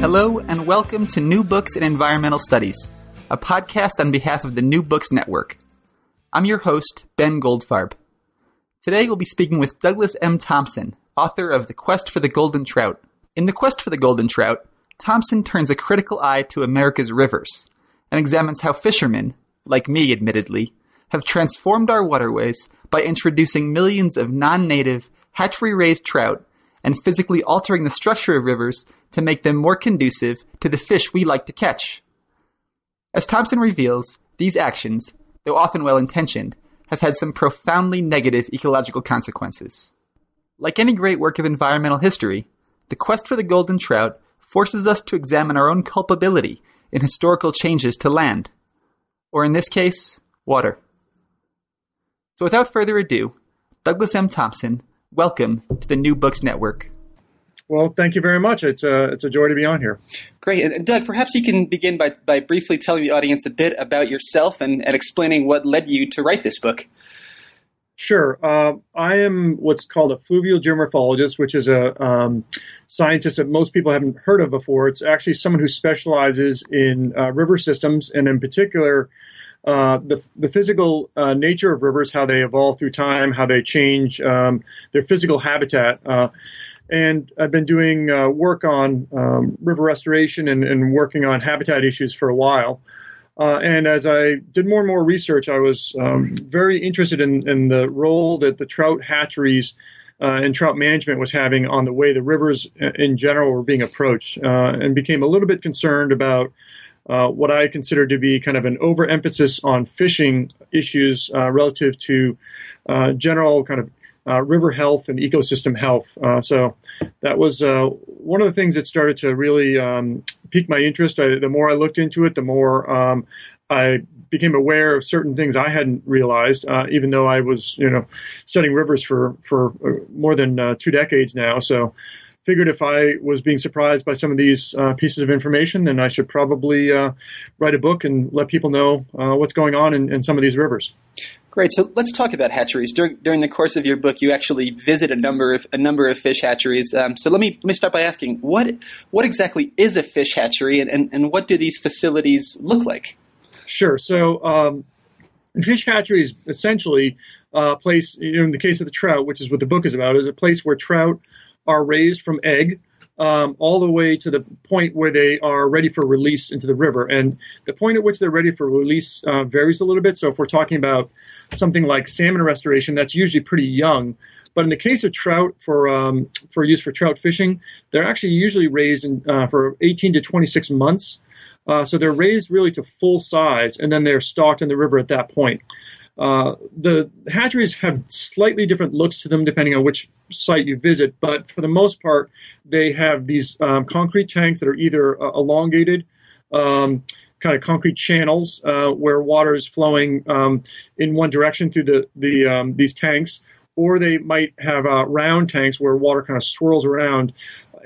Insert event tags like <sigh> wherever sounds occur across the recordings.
Hello, and welcome to New Books in Environmental Studies, a podcast on behalf of the New Books Network. I'm your host, Ben Goldfarb. Today we'll be speaking with Douglas M. Thompson, author of The Quest for the Golden Trout. In The Quest for the Golden Trout, Thompson turns a critical eye to America's rivers and examines how fishermen, like me admittedly, have transformed our waterways by introducing millions of non native, hatchery raised trout and physically altering the structure of rivers to make them more conducive to the fish we like to catch. As Thompson reveals, these actions, though often well intentioned, have had some profoundly negative ecological consequences. Like any great work of environmental history, the quest for the golden trout forces us to examine our own culpability in historical changes to land, or in this case, water. So without further ado, Douglas M. Thompson, welcome to the New Books Network. Well, thank you very much. It's a, it's a joy to be on here. Great. And Doug, perhaps you can begin by, by briefly telling the audience a bit about yourself and, and explaining what led you to write this book. Sure. Uh, I am what's called a fluvial geomorphologist, which is a um, scientist that most people haven't heard of before. It's actually someone who specializes in uh, river systems, and in particular, uh, the, the physical uh, nature of rivers, how they evolve through time, how they change um, their physical habitat. Uh, and I've been doing uh, work on um, river restoration and, and, working on habitat issues for a while. Uh, and as I did more and more research, I was um, very interested in, in, the role that the trout hatcheries uh, and trout management was having on the way the rivers in general were being approached, uh, and became a little bit concerned about uh, what I consider to be kind of an overemphasis on fishing issues uh, relative to general kind of uh, river health and ecosystem health. Uh, so that was uh, one of the things that started to really um, pique my interest. I, the more I looked into it, the more um, I became aware of certain things I hadn't realized, uh, even though I was, you know, studying rivers for for uh, more than uh, two decades now. So figured if I was being surprised by some of these uh, pieces of information, then I should probably uh, write a book and let people know uh, what's going on in, in, some of these rivers. Great. So let's talk about hatcheries. During, during the course of your book, you actually visit a number of a number of fish hatcheries. Um, so let me let me start by asking what what exactly is a fish hatchery, and, and, and what do these facilities look like? Sure. So um, fish hatcheries essentially a place. You know, in the case of the trout, which is what the book is about, is a place where trout are raised from egg um, all the way to the point where they are ready for release into the river. And the point at which they're ready for release uh, varies a little bit. So if we're talking about something like salmon restoration, that's usually pretty young. But in the case of trout, for um, for use for trout fishing, they're actually usually raised in, uh, for 18 to 26 months. Uh, so they're raised really to full size, and then they're stocked in the river at that point. Uh, the hatcheries have slightly different looks to them depending on which site you visit, but for the most part, they have these um, concrete tanks that are either uh, elongated. Um, kind of concrete channels uh, where water is flowing um, in one direction through the, the um, these tanks, or they might have uh, round tanks where water kind of swirls around.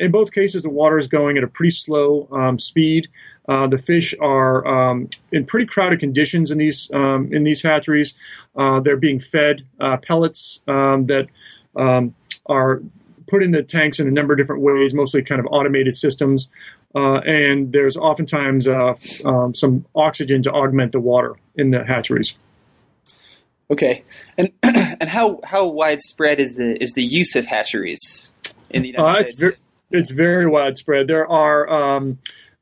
In both cases, the water is going at a pretty slow um, speed. Uh, the fish are um, in pretty crowded conditions in these um, in these hatcheries. Uh, they're being fed uh, pellets um, that are put in the tanks in a number of different ways, mostly kind of automated systems. Uh, and there's oftentimes uh, um, some oxygen to augment the water in the hatcheries. Okay, and <clears throat> and how how widespread is the is the use of hatcheries in the United uh, States? It's very, it's very widespread. There are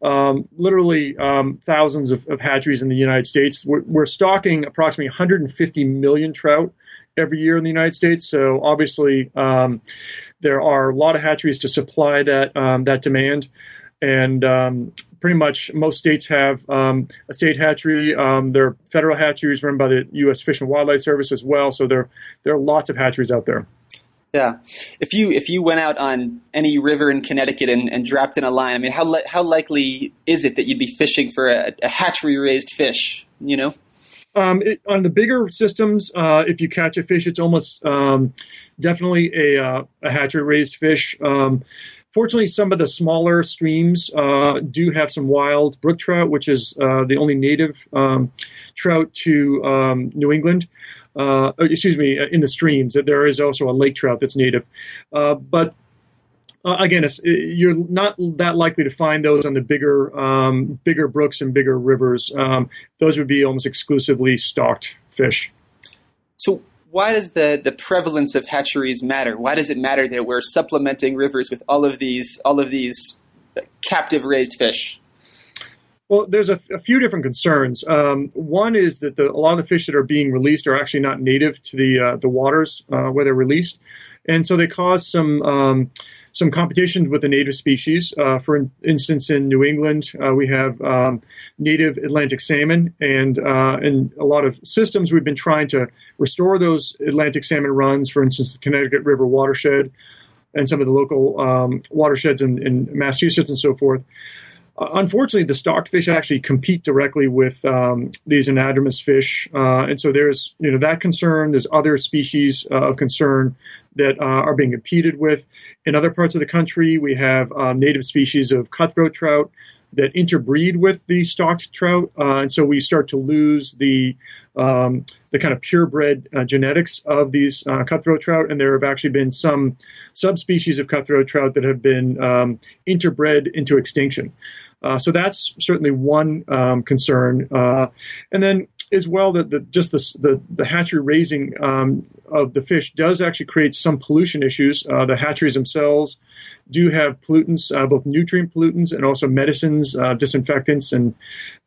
um, literally um, thousands of, of, hatcheries in the United States. We're, we're, stocking approximately 150 million trout every year in the United States. So obviously, um, there are a lot of hatcheries to supply that um, that demand and um, pretty much most states have um, a state hatchery. There are federal hatcheries run by the U.S. Fish and Wildlife Service as well. So there there are lots of hatcheries out there. Yeah, if you if you went out on any river in Connecticut and, and dropped in a line, I mean, how li- how likely is it that you'd be fishing for a, a hatchery raised fish? You know. Um, it, on the bigger systems, uh, if you catch a fish, it's almost um, definitely a, uh, a hatchery raised fish. Um, Fortunately, some of the smaller streams uh, do have some wild brook trout, which is uh, the only native um, trout to um, New England. Uh, excuse me, uh, in the streams. There is also a lake trout that's native. Uh, but Uh, again, you're not that likely to find those on the bigger, um, bigger brooks and bigger rivers. Um, those would be almost exclusively stocked fish. So, why does the, the prevalence of hatcheries matter? Why does it matter that we're supplementing rivers with all of these all of these captive raised fish? Well, there's a, a few different concerns. Um, one is that the, a lot of the fish that are being released are actually not native to the uh, the waters uh, where they're released, and so they cause some um, some competition with the native species. Uh, for instance, in New England, uh, we have um, native Atlantic salmon, and uh, in a lot of systems, we've been trying to restore those Atlantic salmon runs. For instance, the Connecticut River watershed, and some of the local um, watersheds in, in Massachusetts and so forth. Uh, unfortunately, the stocked fish actually compete directly with um, these anadromous fish, uh, and so there's you know that concern. There's other species uh, of concern that uh, are being competed with. In other parts of the country, we have um, native species of cutthroat trout that interbreed with the stocked trout, uh, and so we start to lose the um, the kind of purebred uh, genetics of these cutthroat trout. And there have actually been some subspecies of cutthroat trout that have been um, interbred into extinction. Uh, so that's certainly one um, concern. Uh, and then as well that the, just the, the, the hatchery raising um, of the fish does actually create some pollution issues. Uh, the hatcheries themselves do have pollutants, uh, both nutrient pollutants and also medicines, uh, disinfectants, and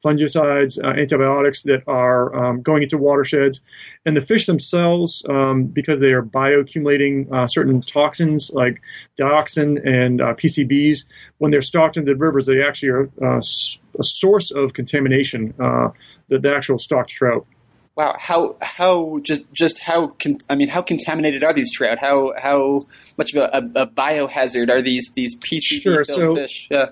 fungicides, uh, antibiotics that are um, going into watersheds. And the fish themselves, um, because they are bioaccumulating uh, certain toxins like dioxin and uh, PCBs, when they're stocked in the rivers, they actually are a source of contamination, the, the actual stocked trout wow, how how just just how con- I mean, how contaminated are these trout? How how much of a, a, a biohazard are these these PCB sure, so fish? Yeah.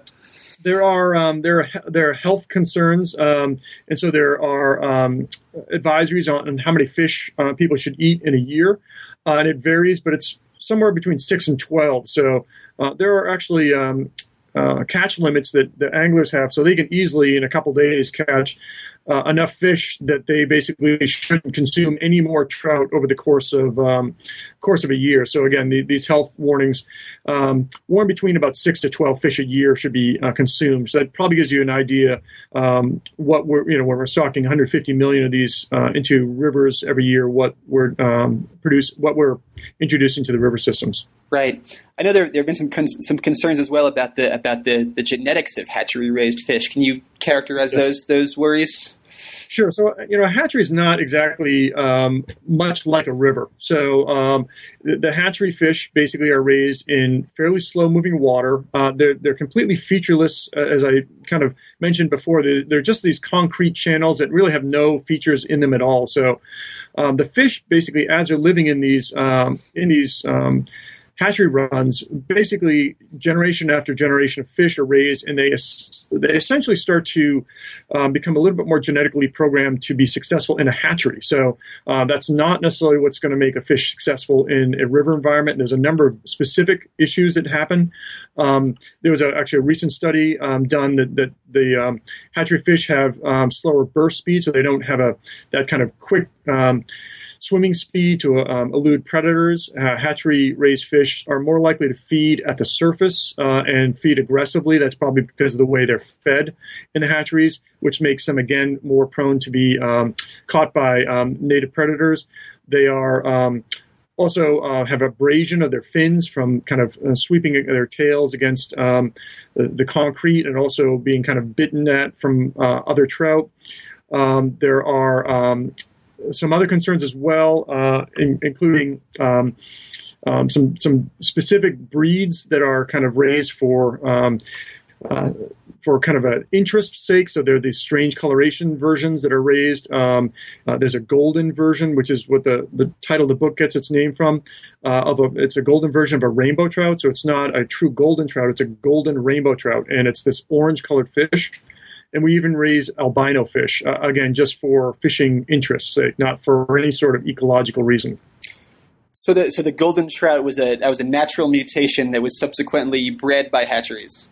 There are um, there are there are health concerns, um, and so there are um, advisories on, on, how many fish uh, people should eat in a year, uh, and it varies, but it's somewhere between six and twelve. So uh, there are actually um, uh, catch limits that the anglers have, so they can easily in a couple days catch uh, enough fish that they basically shouldn't consume any more trout over the course of um, course of a year. So again, the, these health warnings um, warn between about six to twelve fish a year should be uh, consumed. So that probably gives you an idea um, what we're you know when we're stocking 150 million of these uh, into rivers every year, what we're um, produce what we're introducing to the river systems. Right. I know there, there have been some con- some concerns as well about the about the, the genetics of hatchery raised fish. Can you characterize yes. those those worries? Sure. So, you know, a hatchery is not exactly um, much like a river. So, um, the, the, hatchery fish basically are raised in fairly slow moving water. Uh, they're, they're completely featureless, uh, as I kind of mentioned before. They're, they're, just these concrete channels that really have no features in them at all. So, um, the fish basically, as they're living in these um, in these um, hatchery runs, basically generation after generation of fish are raised, and they they essentially start to um, become a little bit more genetically programmed to be successful in a hatchery. So uh, that's not necessarily what's going to make a fish successful in a river environment. There's a number of specific issues that happen. Um, there was a, actually a recent study um, done that, that the um, hatchery fish have um, slower burst speed, so they don't have a that kind of quick um, swimming speed to um, elude predators. Uh, hatchery raised fish are more likely to feed at the surface uh, and feed aggressively. That's probably because of the way they're fed in the hatcheries, which makes them again more prone to be um, caught by um, native predators. They are um, also uh, have abrasion of their fins from kind of uh, sweeping their tails against um, the, the, concrete and also being kind of bitten at from uh, other trout. Um, there are um, some other concerns as well, uh, in, including um, um, some some specific breeds that are kind of raised for um, uh, for kind of an interest sake. So there are these strange coloration versions that are raised. Um, uh, there's a golden version, which is what the, the title of the book gets its name from. Uh, of a, it's a golden version of a rainbow trout. So it's not a true golden trout. It's a golden rainbow trout, and it's this orange colored fish and we even raise albino fish uh, again just for fishing interests sake, not for any sort of ecological reason. So the so the golden trout was a that was a natural mutation that was subsequently bred by hatcheries.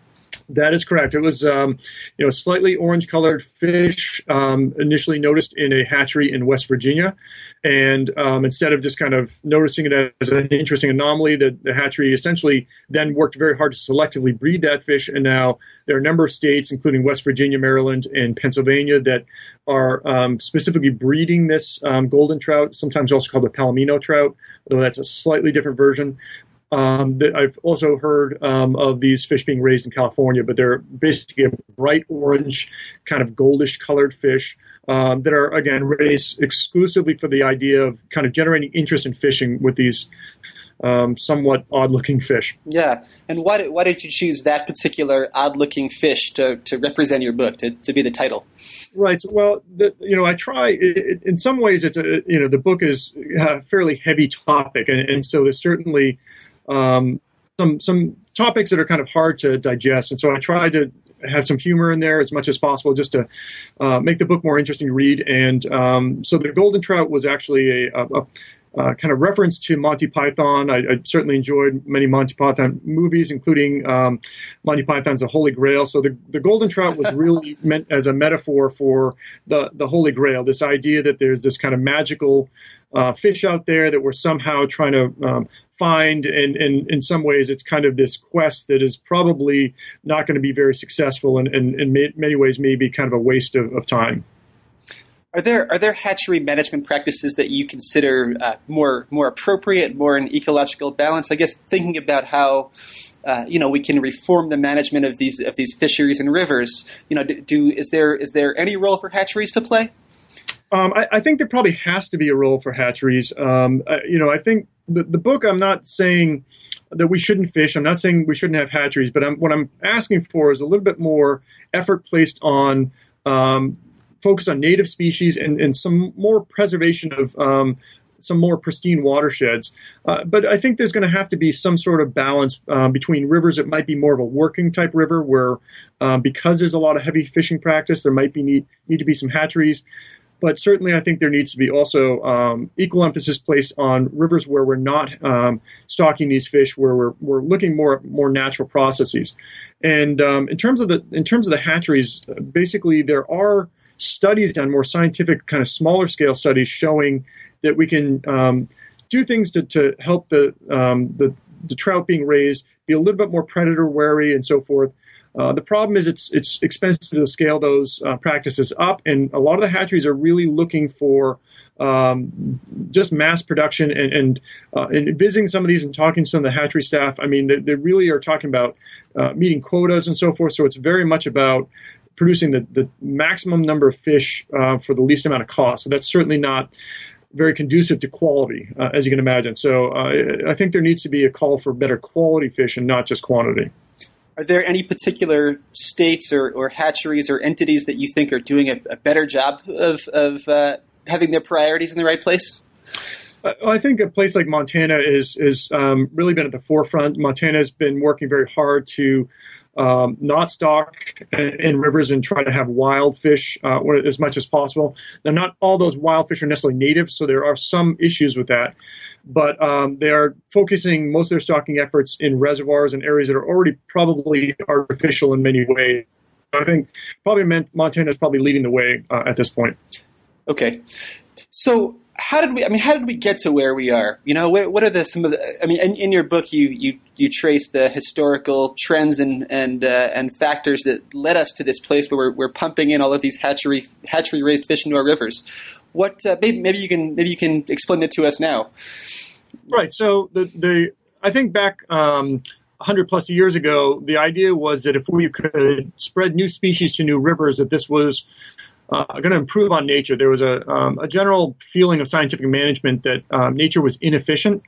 That is correct. It was, um, you know, slightly orange-colored fish um, initially noticed in a hatchery in West Virginia, and um, instead of just kind of noticing it as an interesting anomaly, the, the hatchery essentially then worked very hard to selectively breed that fish. And now there are a number of states, including West Virginia, Maryland, and Pennsylvania, that are um, specifically breeding this um, golden trout, sometimes also called the palomino trout, although that's a slightly different version. Um, that I've also heard um, of these fish being raised in California, but they're basically a bright orange, kind of goldish colored fish um, that are again raised exclusively for the idea of kind of generating interest in fishing with these um, somewhat odd-looking fish. Yeah, and why did, why did you choose that particular odd-looking fish to, to represent your book to, to be the title? Right. Well, the, you know, I try. It, in some ways, it's a you know the book is a fairly heavy topic, and, and so there's certainly um, some some topics that are kind of hard to digest, and so I try to have some humor in there as much as possible, just to uh, make the book more interesting to read. And um, so the golden trout was actually a, a, a kind of reference to Monty Python. I, I, certainly enjoyed many Monty Python movies, including um, Monty Python's The Holy Grail. So the, the golden trout was really <laughs> meant as a metaphor for the, the Holy Grail, this idea that there's this kind of magical uh, fish out there that we're somehow trying to um, find and, and in some ways it's kind of this quest that is probably not going to be very successful and, and in many ways maybe kind of a waste of, of time are there are there hatchery management practices that you consider uh, more more appropriate, more in ecological balance? I guess thinking about how uh, you know we can reform the management of these of these fisheries and rivers. You know, do, do is there is there any role for hatcheries to play? Um, I, I, think there probably has to be a role for hatcheries. Um, uh, you know, I think the, the book, I'm not saying that we shouldn't fish. I'm not saying we shouldn't have hatcheries, but I'm, what I'm asking for is a little bit more effort placed on um, focus on native species and, and some more preservation of um, some more pristine watersheds. Uh, but I think there's going to have to be some sort of balance uh, between rivers. It might be more of a working type river where, um, because there's a lot of heavy fishing practice, there might be need, need to be some hatcheries. But certainly, I think there needs to be also um, equal emphasis placed on rivers where we're not um, stocking these fish, where we're, we're looking more at more natural processes. And um, in terms of the in terms of the hatcheries, basically there are studies done, more scientific kind of smaller scale studies showing that we can um, do things to, to help the, um, the the trout being raised be a little bit more predator wary and so forth. Uh, the problem is it's it's expensive to scale those uh, practices up, and a lot of the hatcheries are really looking for um, just mass production. And, and, uh, and, visiting some of these and talking to some of the hatchery staff, I mean, they, they really are talking about uh, meeting quotas and so forth. So it's very much about producing the, the maximum number of fish uh, for the least amount of cost. So that's certainly not very conducive to quality, uh, as you can imagine. So I think there needs to be a call for better quality fish and not just quantity. Are there any particular states or, or hatcheries or entities that you think are doing a, a better job of, of uh, having their priorities in the right place? Uh, I think a place like Montana is is um, really been at the forefront. Montana has been working very hard to um, not stock in rivers and try to have wild fish uh, as much as possible. Now, not all those wild fish are necessarily native, so there are some issues with that but um, they are focusing most of their stocking efforts in reservoirs and areas that are already probably artificial in many ways. I think probably Montana is probably leading the way uh, at this point. Okay, so how did we? I mean, how did we get to where we are? You know, what, are the some of the? I mean, in, in, your book, you you you trace the historical trends and and uh, and factors that led us to this place where we're, we're pumping in all of these hatchery hatchery raised fish into our rivers. What uh, maybe, maybe you can maybe you can explain it to us now. Right. So the the I think back um, 100 plus years ago, the idea was that if we could spread new species to new rivers, that this was uh, going to improve on nature. There was a, um, a general feeling of scientific management that um, nature was inefficient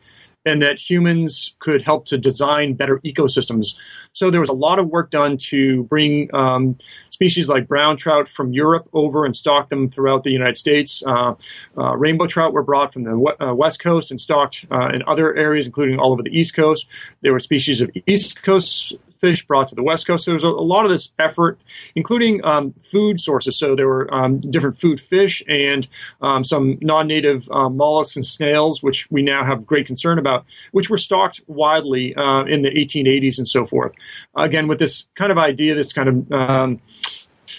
and that humans could help to design better ecosystems. So there was a lot of work done to bring um, species like brown trout from Europe over and stock them throughout the United States. Uh, uh, rainbow trout were brought from the uh, west coast and stocked uh, in other areas, including all over the east coast. There were species of east coast fish brought to the west coast. So there was a, a lot of this effort, including um, food sources. So there were um, different food fish and um, some non-native um, mollusks and snails, which we now have great concern about, which were stocked widely uh, in the 1880s and so forth. Again, with this kind of idea, this kind of um,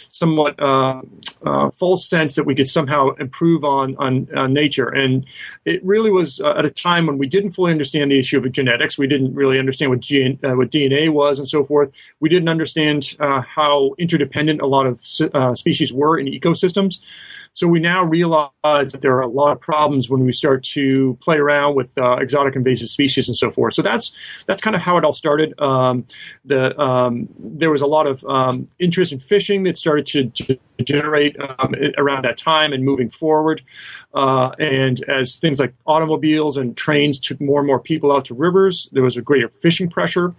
somewhat uh, uh, false sense that we could somehow improve on, on, on nature. And it really was uh, at a time when we didn't fully understand the issue of genetics. We didn't really understand what, uh, what DNA was and so forth. We didn't understand uh, how interdependent a lot of uh, species were in ecosystems. So we now realize that there are a lot of problems when we start to play around with uh, exotic invasive species and so forth. So that's that's kind of how it all started. Um, the um, there was a lot of um, interest in fishing that started to, to generate um, around that time and moving forward. Uh, and as things like automobiles and trains took more and more people out to rivers, there was a greater fishing pressure.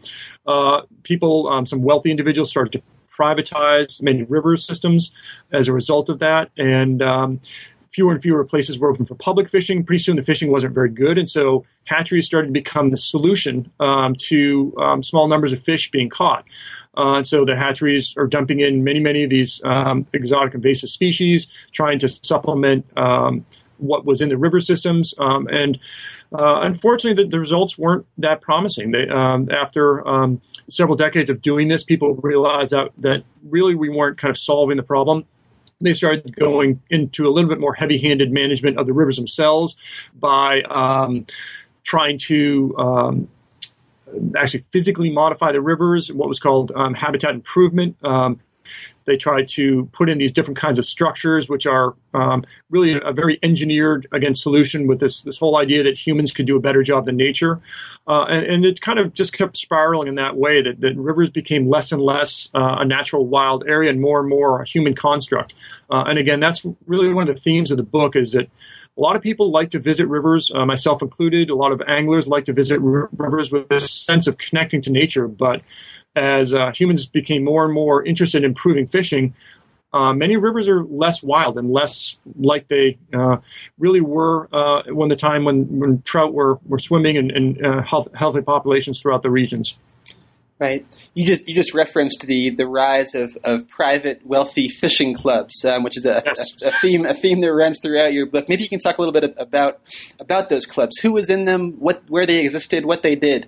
Uh, people, um, some wealthy individuals started to privatized many river systems as a result of that, and um, fewer and fewer places were open for public fishing. Pretty soon, the fishing wasn't very good, and so hatcheries started to become the solution um, to um, small numbers of fish being caught. Uh, and so the hatcheries are dumping in many, many of these um, exotic invasive species, trying to supplement um, what was in the river systems. Um, and uh, unfortunately, the, the, results weren't that promising. They, um, after um, several decades of doing this, people realized that, that really we weren't kind of solving the problem they started going into a little bit more heavy-handed management of the rivers themselves by um, trying to um, actually physically modify the rivers, what was called um, habitat improvement. They try to put in these different kinds of structures, which are um, really a very engineered, again, solution with this this whole idea that humans could do a better job than nature. Uh, and, and, it kind of just kept spiraling in that way that, that rivers became less and less uh, a natural wild area and more and more a human construct. Uh, and again, that's really one of the themes of the book is that a lot of people like to visit rivers, uh, myself included. A lot of anglers like to visit r- rivers with this sense of connecting to nature, but as uh, humans became more and more interested in improving fishing, uh, many rivers are less wild and less like they uh, really were uh, when the time when, when trout were, were swimming in, in uh, health, healthy populations throughout the regions. Right. You just you just referenced the, the rise of, of private wealthy fishing clubs, um, which is a, yes. a, a, theme a theme that runs throughout your book. Maybe you can talk a little bit about about those clubs. Who was in them? What where they existed? What they did?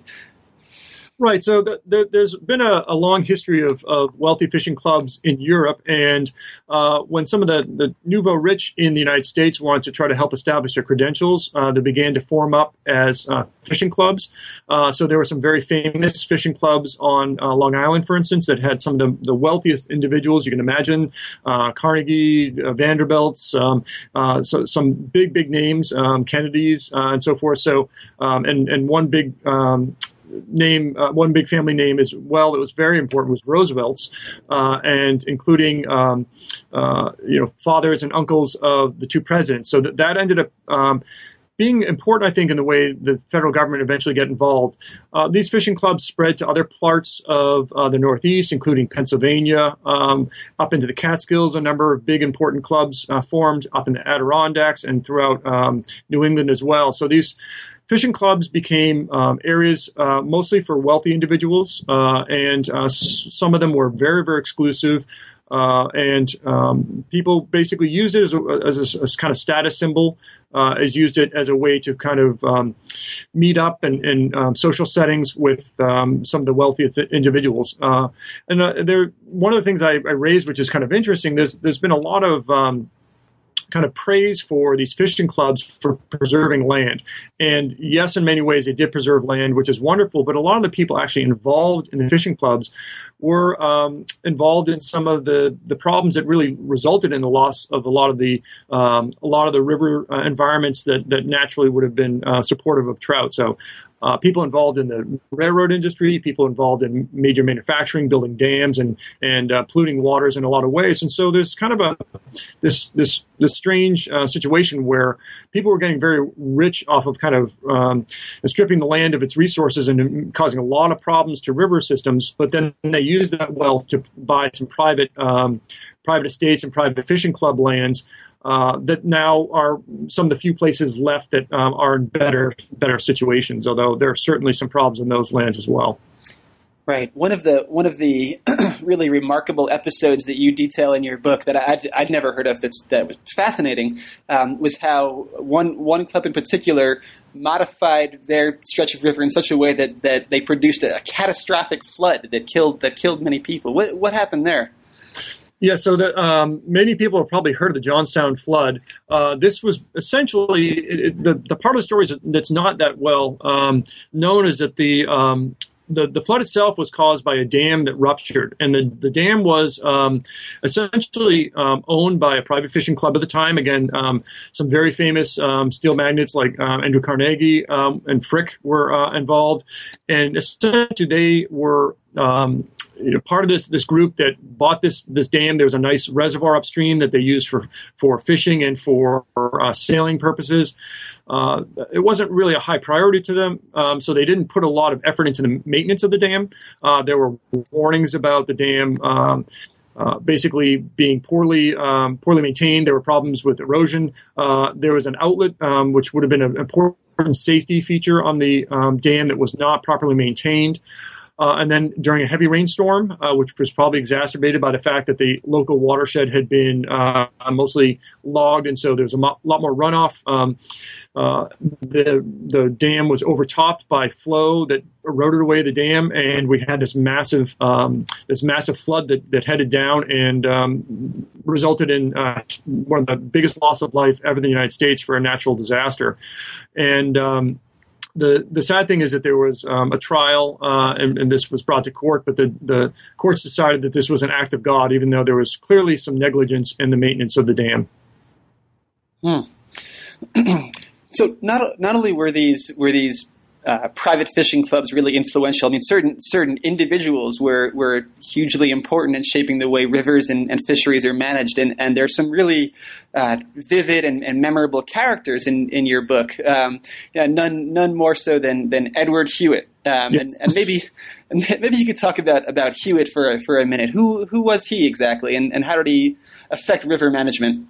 Right. So the, the, there's been a, a, long history of, of, wealthy fishing clubs in Europe, and uh, when some of the, the nouveau rich in the United States wanted to try to help establish their credentials, uh, they began to form up as uh, fishing clubs. Uh, so there were some very famous fishing clubs on uh, Long Island, for instance, that had some of the, the wealthiest individuals you can imagine: uh, Carnegie, Vanderbilts, um, so some big, big names, um, Kennedys, and so forth. So, um, and and one big um, name, uh, one big family name as well that was very important was Roosevelt's, uh, and including um, uh, you know fathers and uncles of the two presidents. So that that ended up. Um, being important, I think, in the way the federal government eventually get involved. Uh, these fishing clubs spread to other parts of uh, the Northeast, including Pennsylvania, um, up into the Catskills. A number of big important clubs uh, formed up in the Adirondacks and throughout um, New England as well. So these fishing clubs became um, areas uh, mostly for wealthy individuals, uh, and uh, s- some of them were very, very exclusive. Uh, and um, people basically used it as a, as a, as kind of status symbol, uh, as used it as a way to kind of um, meet up in, in um, social settings with um, some of the wealthiest individuals. And there, one of the things I, I, raised, which is kind of interesting, there's there's been a lot of um, kind of praise for these fishing clubs for preserving land. And yes, in many ways, they did preserve land, which is wonderful. But a lot of the people actually involved in the fishing clubs were um, involved in some of the, the problems that really resulted in the loss of a lot of the um, a lot of the river uh, environments that, that naturally would have been uh, supportive of trout. So uh, people involved in the railroad industry, people involved in major manufacturing, building dams and and uh, polluting waters in a lot of ways. And so there's kind of a this this this strange uh, situation where people were getting very rich off of kind of um, stripping the land of its resources and causing a lot of problems to river systems. But then they use that wealth to buy some private um, private estates and private fishing club lands uh, that now are some of the few places left that um, are in better better situations. Although there are certainly some problems in those lands as well. Right. One of the one of the <clears throat> really remarkable episodes that you detail in your book that I'd, I'd never heard of that's that was fascinating um, was how one one club in particular modified their stretch of river in such a way that, that they produced a, a catastrophic flood that killed that killed many people. What what happened there? Yeah, so um, many people have probably heard of the Johnstown flood. Uh, this was essentially it, the the part of the story that's not that well um, known is that the um, the, the flood itself was caused by a dam that ruptured, and the, the dam was um, essentially um, owned by a private fishing club at the time. Again, um, some very famous um, steel magnates like uh, Andrew Carnegie um, and Frick were uh, involved, and essentially they were. Um, you know, part of this this group that bought this this dam, there was a nice reservoir upstream that they used for for fishing and for uh, sailing purposes. Uh, it wasn't really a high priority to them, um, so they didn't put a lot of effort into the maintenance of the dam. Uh, there were warnings about the dam. Um, uh, basically being poorly um, poorly maintained. There were problems with erosion. Uh, there was an outlet um, which would have been an important safety feature on the um, dam that was not properly maintained. Uh, and then during a heavy rainstorm, uh, which was probably exacerbated by the fact that the local watershed had been uh, mostly logged, and so there was a mo- lot more runoff. Um, uh, the the dam was overtopped by flow that eroded away the dam, and we had this massive um, this massive flood that, that headed down and um, resulted in uh, one of the biggest loss of life ever in the United States for a natural disaster. And um, the the sad thing is that there was um, a trial uh, and, and, this was brought to court, but the, the courts decided that this was an act of God, even though there was clearly some negligence in the maintenance of the dam. Hmm. <clears throat> so not not only were these were these uh, private fishing clubs really influential. I mean, certain certain individuals were were hugely important in shaping the way rivers and, and fisheries are managed. And, and there's some really uh, vivid and, and, memorable characters in, in your book. Um, yeah, none none more so than than Edward Hewitt. Um, yes. and, and, maybe <laughs> maybe you could talk about about Hewitt for for a minute. Who who was he exactly, and, and how did he affect river management?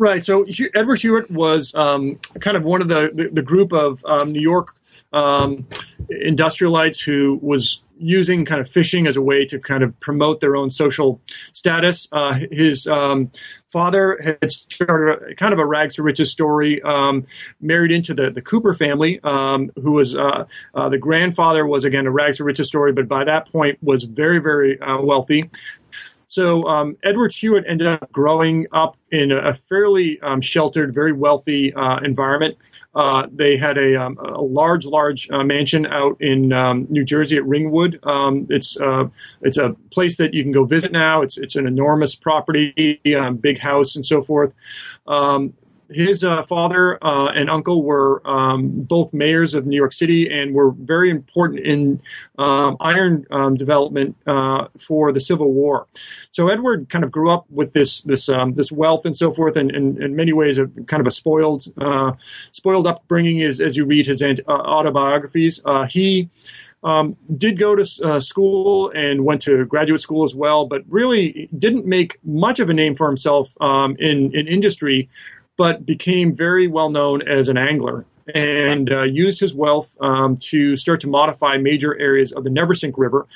Right. So Edward Hewitt was um, kind of one of the the, the group of um, New York um, industrialites who was using kind of fishing as a way to kind of promote their own social status. Uh, his um, father had started a, kind of a rags to riches story, um, married into the, the Cooper family, um, who was uh, uh, the grandfather was again a rags to riches story, but by that point was very, very uh, wealthy. So um, Edward Hewitt ended up growing up in a, fairly um, sheltered, very wealthy uh, environment. Uh, they had a, um, a large, large uh, mansion out in um, New Jersey at Ringwood. Um, it's uh, it's a place that you can go visit now. It's it's an enormous property, um, big house, and so forth. Um, his uh, father uh, and uncle were um, both mayors of New York City and were very important in um, iron um, development uh, for the Civil War. So Edward kind of grew up with this this um, this wealth and so forth, and, in many ways a kind of a spoiled uh, spoiled upbringing as, as you read his uh, autobiographies. Uh, he um, did go to uh, school and went to graduate school as well, but really didn't make much of a name for himself um, in in industry but became very well known as an angler and uh, used his wealth um, to start to modify major areas of the Neversink River.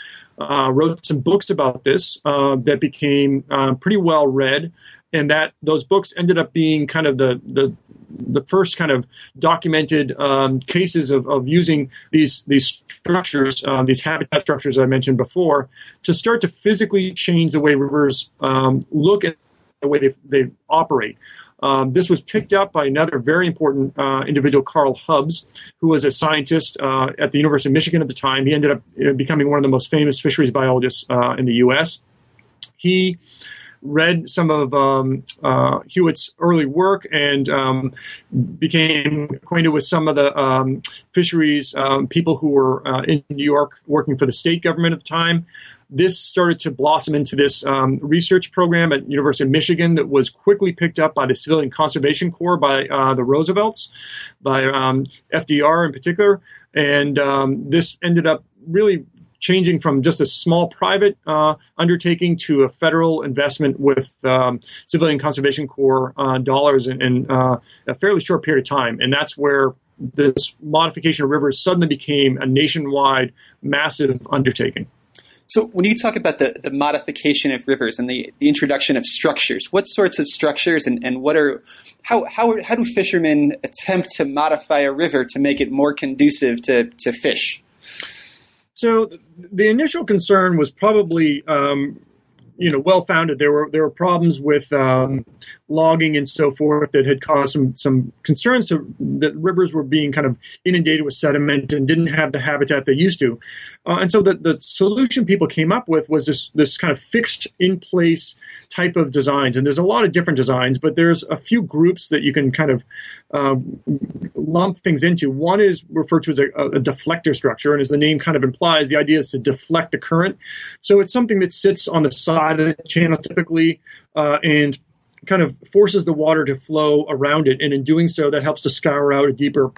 Uh, wrote some books about this uh, that became uh, pretty well read, and that those books ended up being kind of the the, the first kind of documented um, cases of, of using these these structures, uh, these habitat structures I mentioned before, to start to physically change the way rivers um, look at the way they, they operate. Um, this was picked up by another very important uh, individual, Carl Hubbs, who was a scientist uh, at the University of Michigan at the time. He ended up uh, becoming one of the most famous fisheries biologists uh, in the U.S. He read some of um, uh, Hewitt's early work and um, became acquainted with some of the um, fisheries um, people who were uh, in New York working for the state government at the time this started to blossom into this um, research program at University of Michigan that was quickly picked up by the Civilian Conservation Corps, by uh, the Roosevelts, by um, FDR in particular, and um, this ended up really changing from just a small private uh, undertaking to a federal investment with um, Civilian Conservation Corps uh, dollars in, in uh, a fairly short period of time, and that's where this modification of rivers suddenly became a nationwide massive undertaking. So, when you talk about the, the modification of rivers and the, the introduction of structures, what sorts of structures and, and what are how, how, how do fishermen attempt to modify a river to make it more conducive to, to fish? So, the initial concern was probably um, you know well founded. There were there were problems with um, logging and so forth that had caused some some concerns to that rivers were being kind of inundated with sediment and didn't have the habitat they used to. Uh, and so the the solution people came up with was this this kind of fixed in place type of designs. And there's a lot of different designs, but there's a few groups that you can kind of uh, lump things into. One is referred to as a, a, deflector structure, and as the name kind of implies, the idea is to deflect the current. So it's something that sits on the side of the channel typically uh, and kind of forces the water to flow around it. And in doing so, that helps to scour out a deeper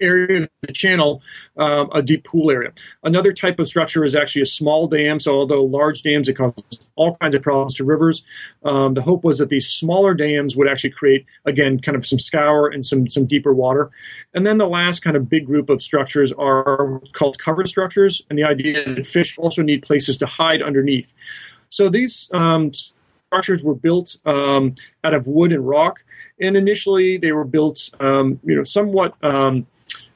area of the channel, um, a deep pool area. Another type of structure is actually a small dam. So, although large dams, it causes all kinds of problems to rivers. Um, the hope was that these smaller dams would actually create, again, kind of some scour and some some deeper water. And then the last kind of big group of structures are called covered structures, and the idea is that fish also need places to hide underneath. So these um, structures were built um, out of wood and rock, and initially they were built, um, you know, somewhat um,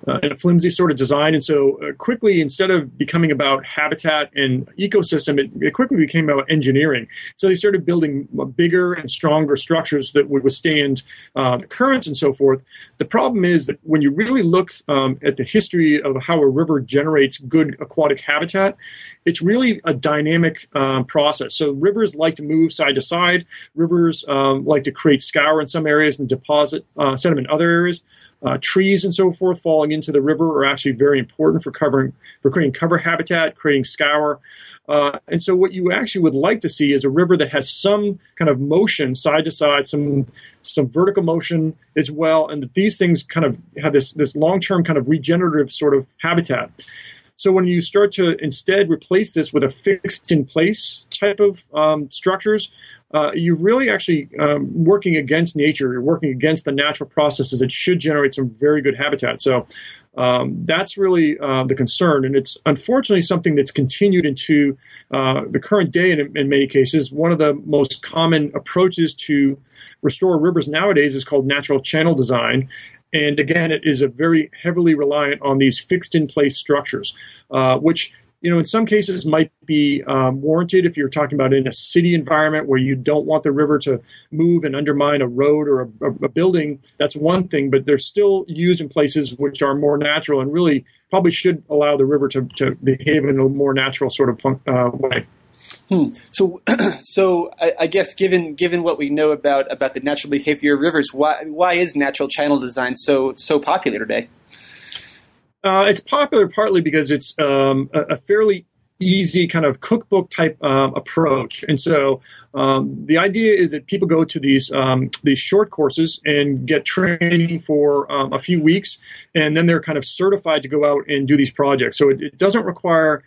uh, in a flimsy sort of design. And so, uh, quickly, instead of becoming about habitat and ecosystem, it, it, quickly became about engineering. So, they started building bigger and stronger structures that would withstand uh, the currents and so forth. The problem is that when you really look um, at the history of how a river generates good aquatic habitat, it's really a dynamic um, process. So rivers like to move side to side. Rivers um, like to create scour in some areas and deposit uh, sediment in other areas. Uh, trees and so forth falling into the river are actually very important for covering for creating cover habitat, creating scour. Uh, and so, what you actually would like to see is a river that has some kind of motion side to side, some some vertical motion as well, and that these things kind of have this this long term kind of regenerative sort of habitat. So when you start to instead replace this with a fixed in place type of um, structures, uh, you're really actually um, working against nature. You're working against the natural processes that should generate some very good habitat. So um, that's really uh, the concern, and it's unfortunately something that's continued into uh, the current day. In, in many cases, one of the most common approaches to restore rivers nowadays is called natural channel design. And again, it is a very heavily reliant on these fixed in place structures, uh, which you know, in some cases might be um, warranted if you're talking about in a city environment where you don't want the river to move and undermine a road or a, a, building. That's one thing, but they're still used in places which are more natural and really probably should allow the river to, to behave in a more natural sort of fun, uh, way. Hmm. So, <clears throat> so I, I, guess given given what we know about about the natural behavior of rivers, why why is natural channel design so so popular today? Uh, it's popular partly because it's um, a, a, fairly easy kind of cookbook type um, approach, and so um, the idea is that people go to these um, these short courses and get training for um, a few weeks, and then they're kind of certified to go out and do these projects. So it, it doesn't require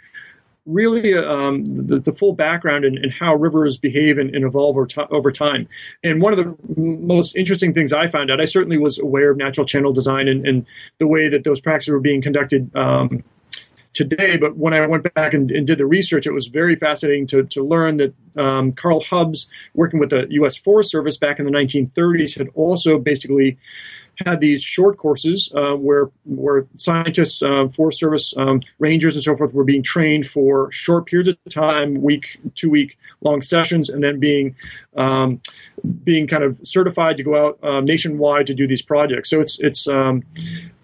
really um, the, the, full background and, how rivers behave and, and evolve over, over, time. And one of the most interesting things I found out, I certainly was aware of natural channel design and, and the way that those practices were being conducted um, today. But when I went back and, and, did the research, it was very fascinating to, to learn that um, Carl Hubbs, working with the U.S. Forest Service back in the 1930s, had also basically had these short courses uh, where where scientists, uh, Forest Service um, rangers, and so forth were being trained for short periods of time, week, two week long sessions, and then being um, being kind of certified to go out uh, nationwide to do these projects. So it's it's um,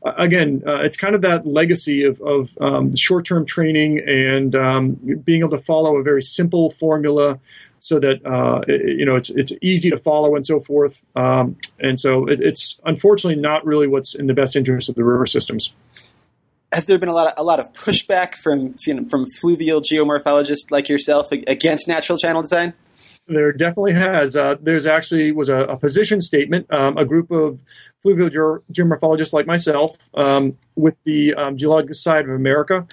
again, uh, it's kind of that legacy of, of um, short term training and um, being able to follow a very simple formula so that uh, it, you know it's it's easy to follow and so forth. Um, and so it, it's unfortunately not really what's in the best interest of the river systems. Has there been a lot of, a lot of pushback from you know, from fluvial geomorphologists like yourself against natural channel design? There definitely has. Uh, there's actually was a, a position statement. Um, a group of fluvial ge- geomorphologists like myself um, with the um, Geological Society of America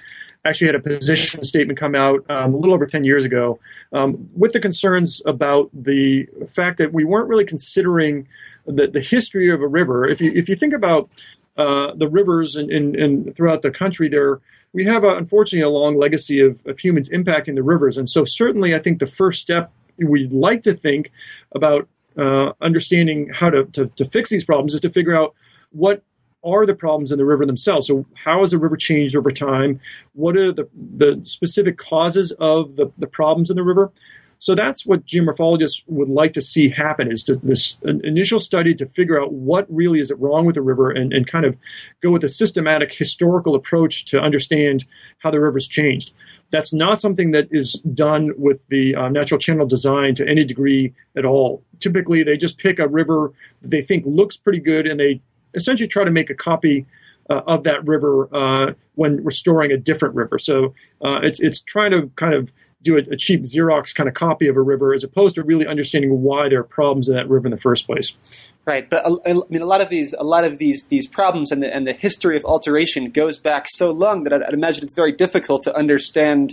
actually had a position statement come out um, a little over 10 years ago um, with the concerns about the fact that we weren't really considering the, the history of a river. If you, if you think about uh, the rivers and throughout the country, there we have a, unfortunately a long legacy of, of humans impacting the rivers, and so certainly I think the first step we'd like to think about uh, understanding how to, to, to fix these problems is to figure out what are the problems in the river themselves. So, how has the river changed over time? What are the, the specific causes of the, the problems in the river? So that's what geomorphologists would like to see happen is to this initial study to figure out what really is it wrong with the river and, and kind of go with a systematic historical approach to understand how the river's changed. That's not something that is done with the uh, natural channel design to any degree at all. Typically, they just pick a river that they think looks pretty good and they essentially try to make a copy uh, of that river uh, when restoring a different river. So uh, it's it's trying to kind of do a, a, cheap Xerox kind of copy of a river as opposed to really understanding why there are problems in that river in the first place. Right, but I mean, a lot of these, a lot of these, these problems and the, and the history of alteration goes back so long that I'd, I'd imagine it's very difficult to understand,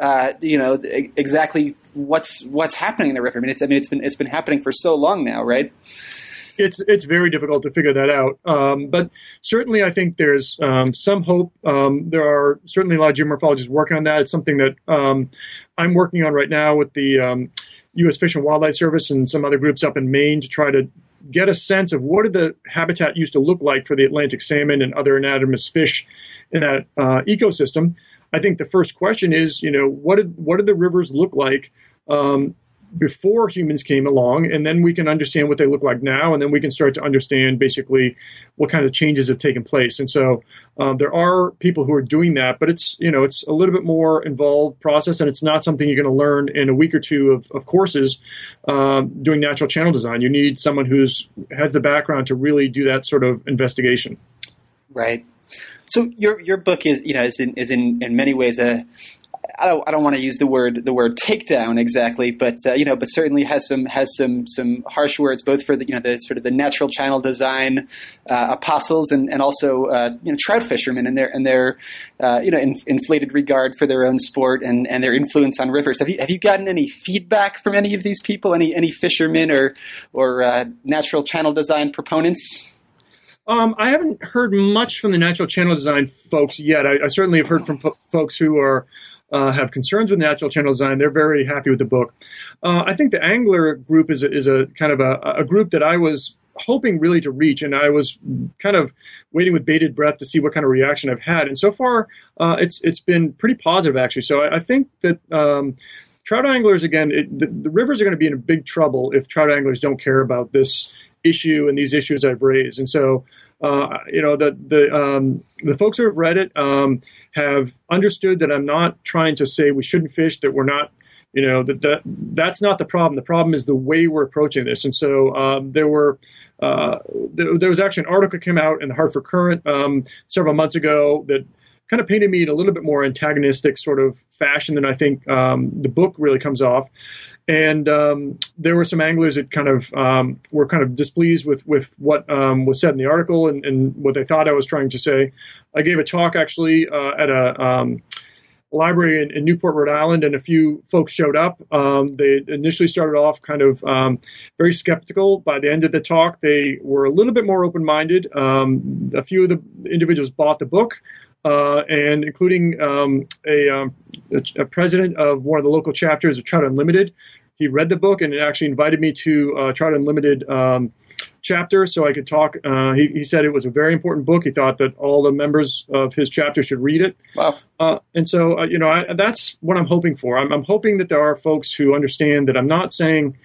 uh, you know, exactly what's what's happening in the river. I mean, it's I mean, it's been it's been happening for so long now, right? It's it's very difficult to figure that out. Um, but certainly, I think there's um, some hope. Um, there are certainly a lot of geomorphologists working on that. It's something that um, I'm working on right now with the U.S. Um, Fish and Wildlife Service and some other groups up in Maine to try to get a sense of what did the habitat used to look like for the Atlantic salmon and other anadromous fish in that uh, ecosystem. I think the first question is, you know, what did what did the rivers look like um, before humans came along, and then we can understand what they look like now, and then we can start to understand basically what kind of changes have taken place. And so um, there are people who are doing that, but it's you know it's a little bit more involved process, and it's not something you're going to learn in a week or two of, of courses um, doing natural channel design. You need someone who's has the background to really do that sort of investigation. Right. So your your book is you know is in is in, in many ways a I don't, I don't want to use the word the word takedown exactly, but uh, you know, but certainly has some has some some harsh words both for the you know the sort of the natural channel design uh, apostles and and also uh, you know trout fishermen and their and their uh, you know in, inflated regard for their own sport and and their influence on rivers. Have you have you gotten any feedback from any of these people? Any any fishermen or or uh, natural channel design proponents? Um, I haven't heard much from the natural channel design folks yet. I, I certainly have heard from po- folks who are uh, have concerns with natural channel design. They're very happy with the book. Uh, I think the Angler group is a, is a kind of a, a group that I was hoping really to reach, and I was kind of waiting with bated breath to see what kind of reaction I've had. And so far, uh, it's it's been pretty positive actually. So I, I think that. Um, trout anglers again it, the, the, rivers are going to be in big trouble if trout anglers don't care about this issue and these issues i've raised and so uh, you know, the the um, the folks who have read it um, have understood that I'm not trying to say we shouldn't fish, that we're not, you know, that, that that's not the problem. The problem is the way we're approaching this. And so um, there were. Uh, there, there, was actually an article came out in the Hartford Courant um, several months ago that kind of painted me in a little bit more antagonistic sort of fashion than I think um, the book really comes off. And um, there were some anglers that kind of um, were kind of displeased with with what um, was said in the article and, and, what they thought I was trying to say. I gave a talk actually uh, at a um, library in, in, Newport, Rhode Island, and a few folks showed up. Um, they initially started off kind of um, very skeptical. By the end of the talk, they were a little bit more open minded. a few of the individuals bought the book uh, and including um, a, um, a, a, president of one of the local chapters of Trout Unlimited. He read the book and actually invited me to uh, Trout Unlimited um, chapter so I could talk. Uh, he, he, said it was a very important book. He thought that all the members of his chapter should read it. Wow. Uh, and so, uh, you know, I, that's what I'm hoping for. I'm, I'm hoping that there are folks who understand that I'm not saying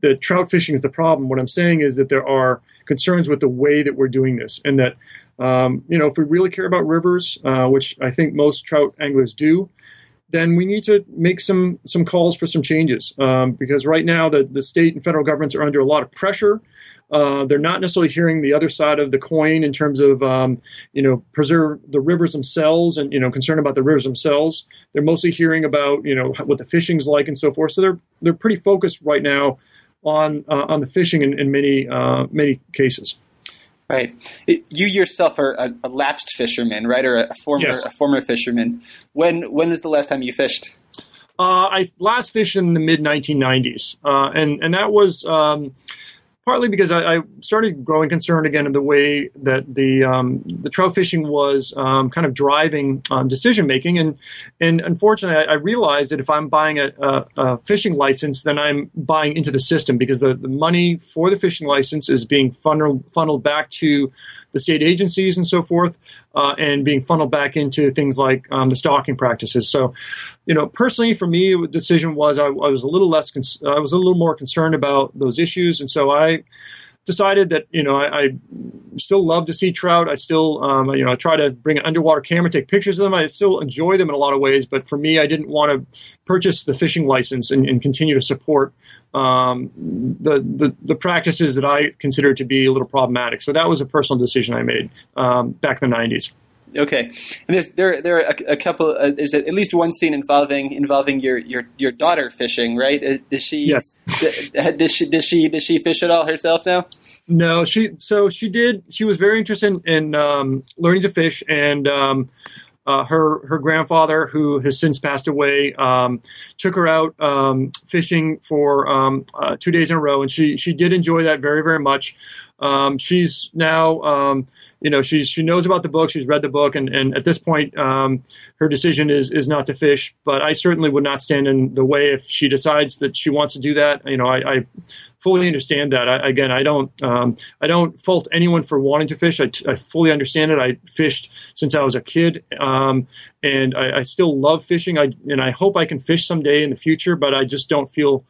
that trout fishing is the problem. What I'm saying is that there are concerns with the way that we're doing this and that um, you know, if we really care about rivers, uh, which I think most trout anglers do, then we need to make some some calls for some changes um, because right now the, the state and federal governments are under a lot of pressure. Uh, they're not necessarily hearing the other side of the coin in terms of um, you know preserve the rivers themselves and you know concern about the rivers themselves. They're mostly hearing about you know what the fishing's like and so forth. So they're they're pretty focused right now on uh, on the fishing in, in many uh, many cases. Right. You yourself are a, a, lapsed fisherman, right, or a former yes. a former fisherman. When when was the last time you fished? Uh, I last fished in the mid 1990s, uh, and and that was um, partly because I, I, started growing concerned again in the way that the um, the trout fishing was um, kind of driving um, decision making, and and unfortunately, I, I, realized that if I'm buying a, a, a, fishing license, then I'm buying into the system because the, the money for the fishing license is being funneled funneled back to the state agencies and so forth, uh, and being funneled back into things like um, the stocking practices. So, you know, personally for me, the decision was I, I was a little less, cons- I was a little more concerned about those issues, and so I decided that you know I, I, still love to see trout. I still um, you know I try to bring an underwater camera, take pictures of them. I still enjoy them in a lot of ways, but for me, I didn't want to purchase the fishing license and, and continue to support um, the, the, the practices that I consider to be a little problematic. So that was a personal decision I made um, back in the '90s. Okay, and there's there there are a, a couple. Uh, there's at least one scene involving involving your your, your daughter fishing, right? Uh, does she? Yes. Does she? Does she? Does she fish at all herself now? No, she. So she did. She was very interested in um, learning to fish, and um, uh, her her grandfather, who has since passed away, um, took her out um, fishing for um, uh, two days in a row, and she she did enjoy that very very much. Um, she's now um, you know she's she knows about the book, she's read the book, and, and at this point um, her decision is is not to fish. But I certainly would not stand in the way if she decides that she wants to do that. You know, I, I fully understand that. I, again, I don't um, I don't fault anyone for wanting to fish. I, I, fully understand it. I fished since I was a kid, um, and I, I, still love fishing. I and I hope I can fish someday in the future, but I just don't feel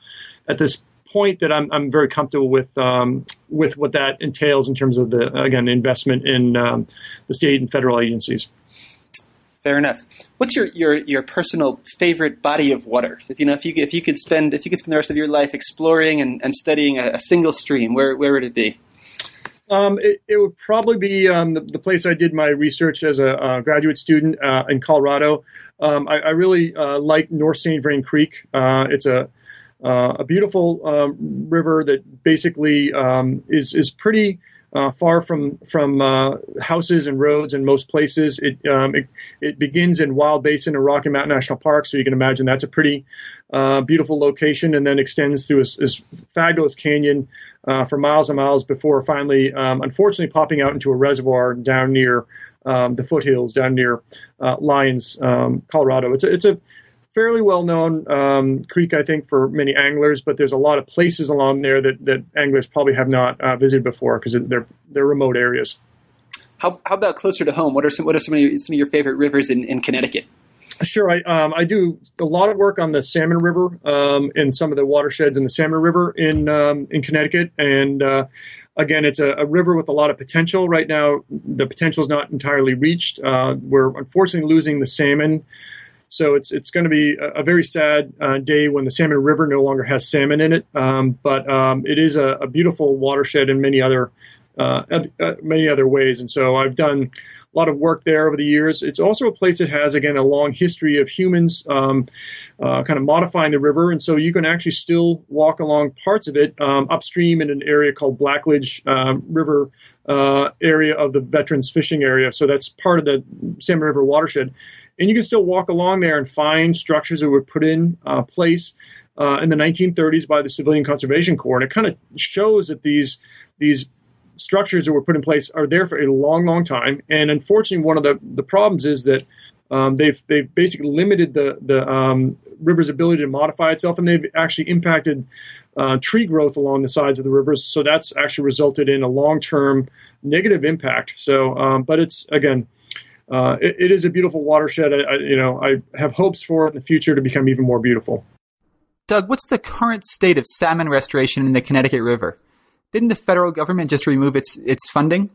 at this point that I'm, I'm very comfortable with um, with what that entails in terms of the again investment in um, the state and federal agencies. Fair enough. What's your, your, your personal favorite body of water? If you know, if you if you could spend if you could spend the rest of your life exploring and, and studying a, a single stream, where where would it be? Um, it, it, would probably be um, the, the, place I did my research as a, graduate student uh, in Colorado. Um, I, I, really uh, like North St. Vrain Creek. Uh, it's a uh, a beautiful um, river that basically um, is is pretty uh, far from from uh, houses and roads in most places. It, um, it, it begins in Wild Basin and Rocky Mountain National Park, so you can imagine that's a pretty uh, beautiful location, and then extends through a fabulous canyon uh, for miles and miles before finally, um, unfortunately, popping out into a reservoir down near um, the foothills, down near uh, Lyons, um, Colorado. It's a, it's a fairly well known um, creek, I think, for many anglers, but there's a lot of places along there that, that anglers probably have not uh, visited before because they're, they're remote areas. How, how about closer to home? What are some, what are some of your, some of your favorite rivers in, in Connecticut? Sure, I um, I do a lot of work on the Salmon River um, and some of the watersheds in the Salmon River in um, in Connecticut, and uh, again, it's a, a, river with a lot of potential. Right now, the potential is not entirely reached. Uh, we're unfortunately losing the salmon so it's it's going to be a, very sad uh, day when the Salmon River no longer has salmon in it. Um, but um, it is a, a, beautiful watershed in many other uh, uh, many other ways. And so I've done a lot of work there over the years. It's also a place that has again a long history of humans um, uh, kind of modifying the river, and so you can actually still walk along parts of it um, upstream in an area called Blackledge um, River. Uh, area of the veterans fishing area, so that's part of the Salmon River watershed and you can still walk along there and find structures that were put in uh, place uh, in the 1930s by the Civilian Conservation Corps, and it kind of shows that these these structures that were put in place are there for a long, long time. And unfortunately, one of the, the problems is that um, they've they've basically limited the the um, river's ability to modify itself, and they've actually impacted uh, tree growth along the sides of the rivers. So that's actually resulted in a long term negative impact. So, um, but it's again uh, it, it is a beautiful watershed. I, I, you know, I have hopes for in the future to become even more beautiful. Doug, what's the current state of salmon restoration in the Connecticut River? Didn't the federal government just remove its its funding?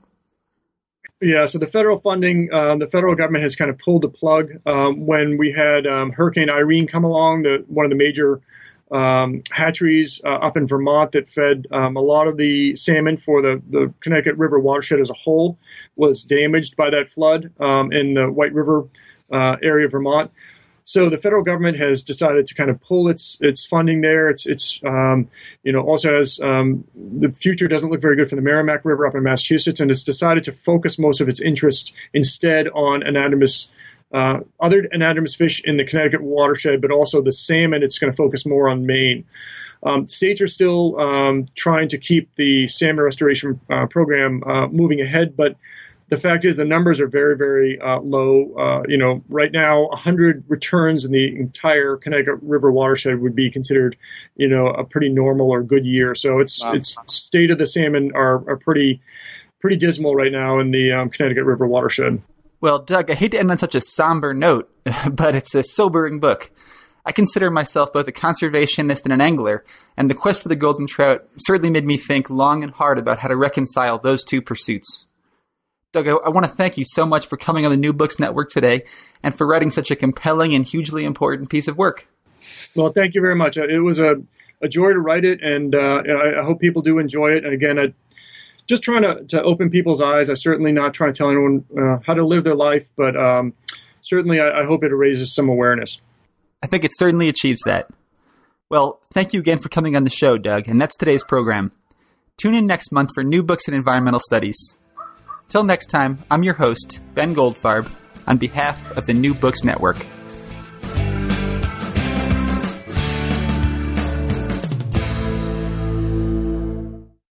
Yeah, so the federal funding, uh, the federal government has kind of pulled the plug um, when we had um, Hurricane Irene come along. The one of the major um, hatcheries uh, up in Vermont that fed um, a lot of the salmon for the, the Connecticut River watershed as a whole was damaged by that flood um, in the White River uh, area of Vermont. So the federal government has decided to kind of pull its its funding there. It's it's um, you know also has um, the future doesn't look very good for the Merrimack River up in Massachusetts, and it's decided to focus most of its interest instead on anadromous uh, other anadromous fish in the Connecticut watershed, but also the salmon. It's going to focus more on Maine. Um, states are still um, trying to keep the salmon restoration uh, program uh, moving ahead, but the fact is the numbers are very, very uh, low. Uh, you know, right now, 100 returns in the entire Connecticut River watershed would be considered, you know, a pretty normal or good year. So it's wow. it's state of the salmon are, are pretty pretty dismal right now in the um, Connecticut River watershed. Well, Doug, I hate to end on such a somber note, <laughs> but it's a sobering book. I consider myself both a conservationist and an angler, and the quest for the golden trout certainly made me think long and hard about how to reconcile those two pursuits. Doug, I, I want to thank you so much for coming on the New Books Network today and for writing such a compelling and hugely important piece of work. Well, thank you very much. It was a, a joy to write it, and uh, I, I, hope people do enjoy it. And again, I, just trying to, to open people's eyes. I'm certainly not trying to tell anyone uh, how to live their life, but um, certainly I, I hope it raises some awareness. I think it certainly achieves that. Well, thank you again for coming on the show, Doug, and that's today's program. Tune in next month for new books in environmental studies. Till next time, I'm your host, Ben Goldfarb, on behalf of the New Books Network.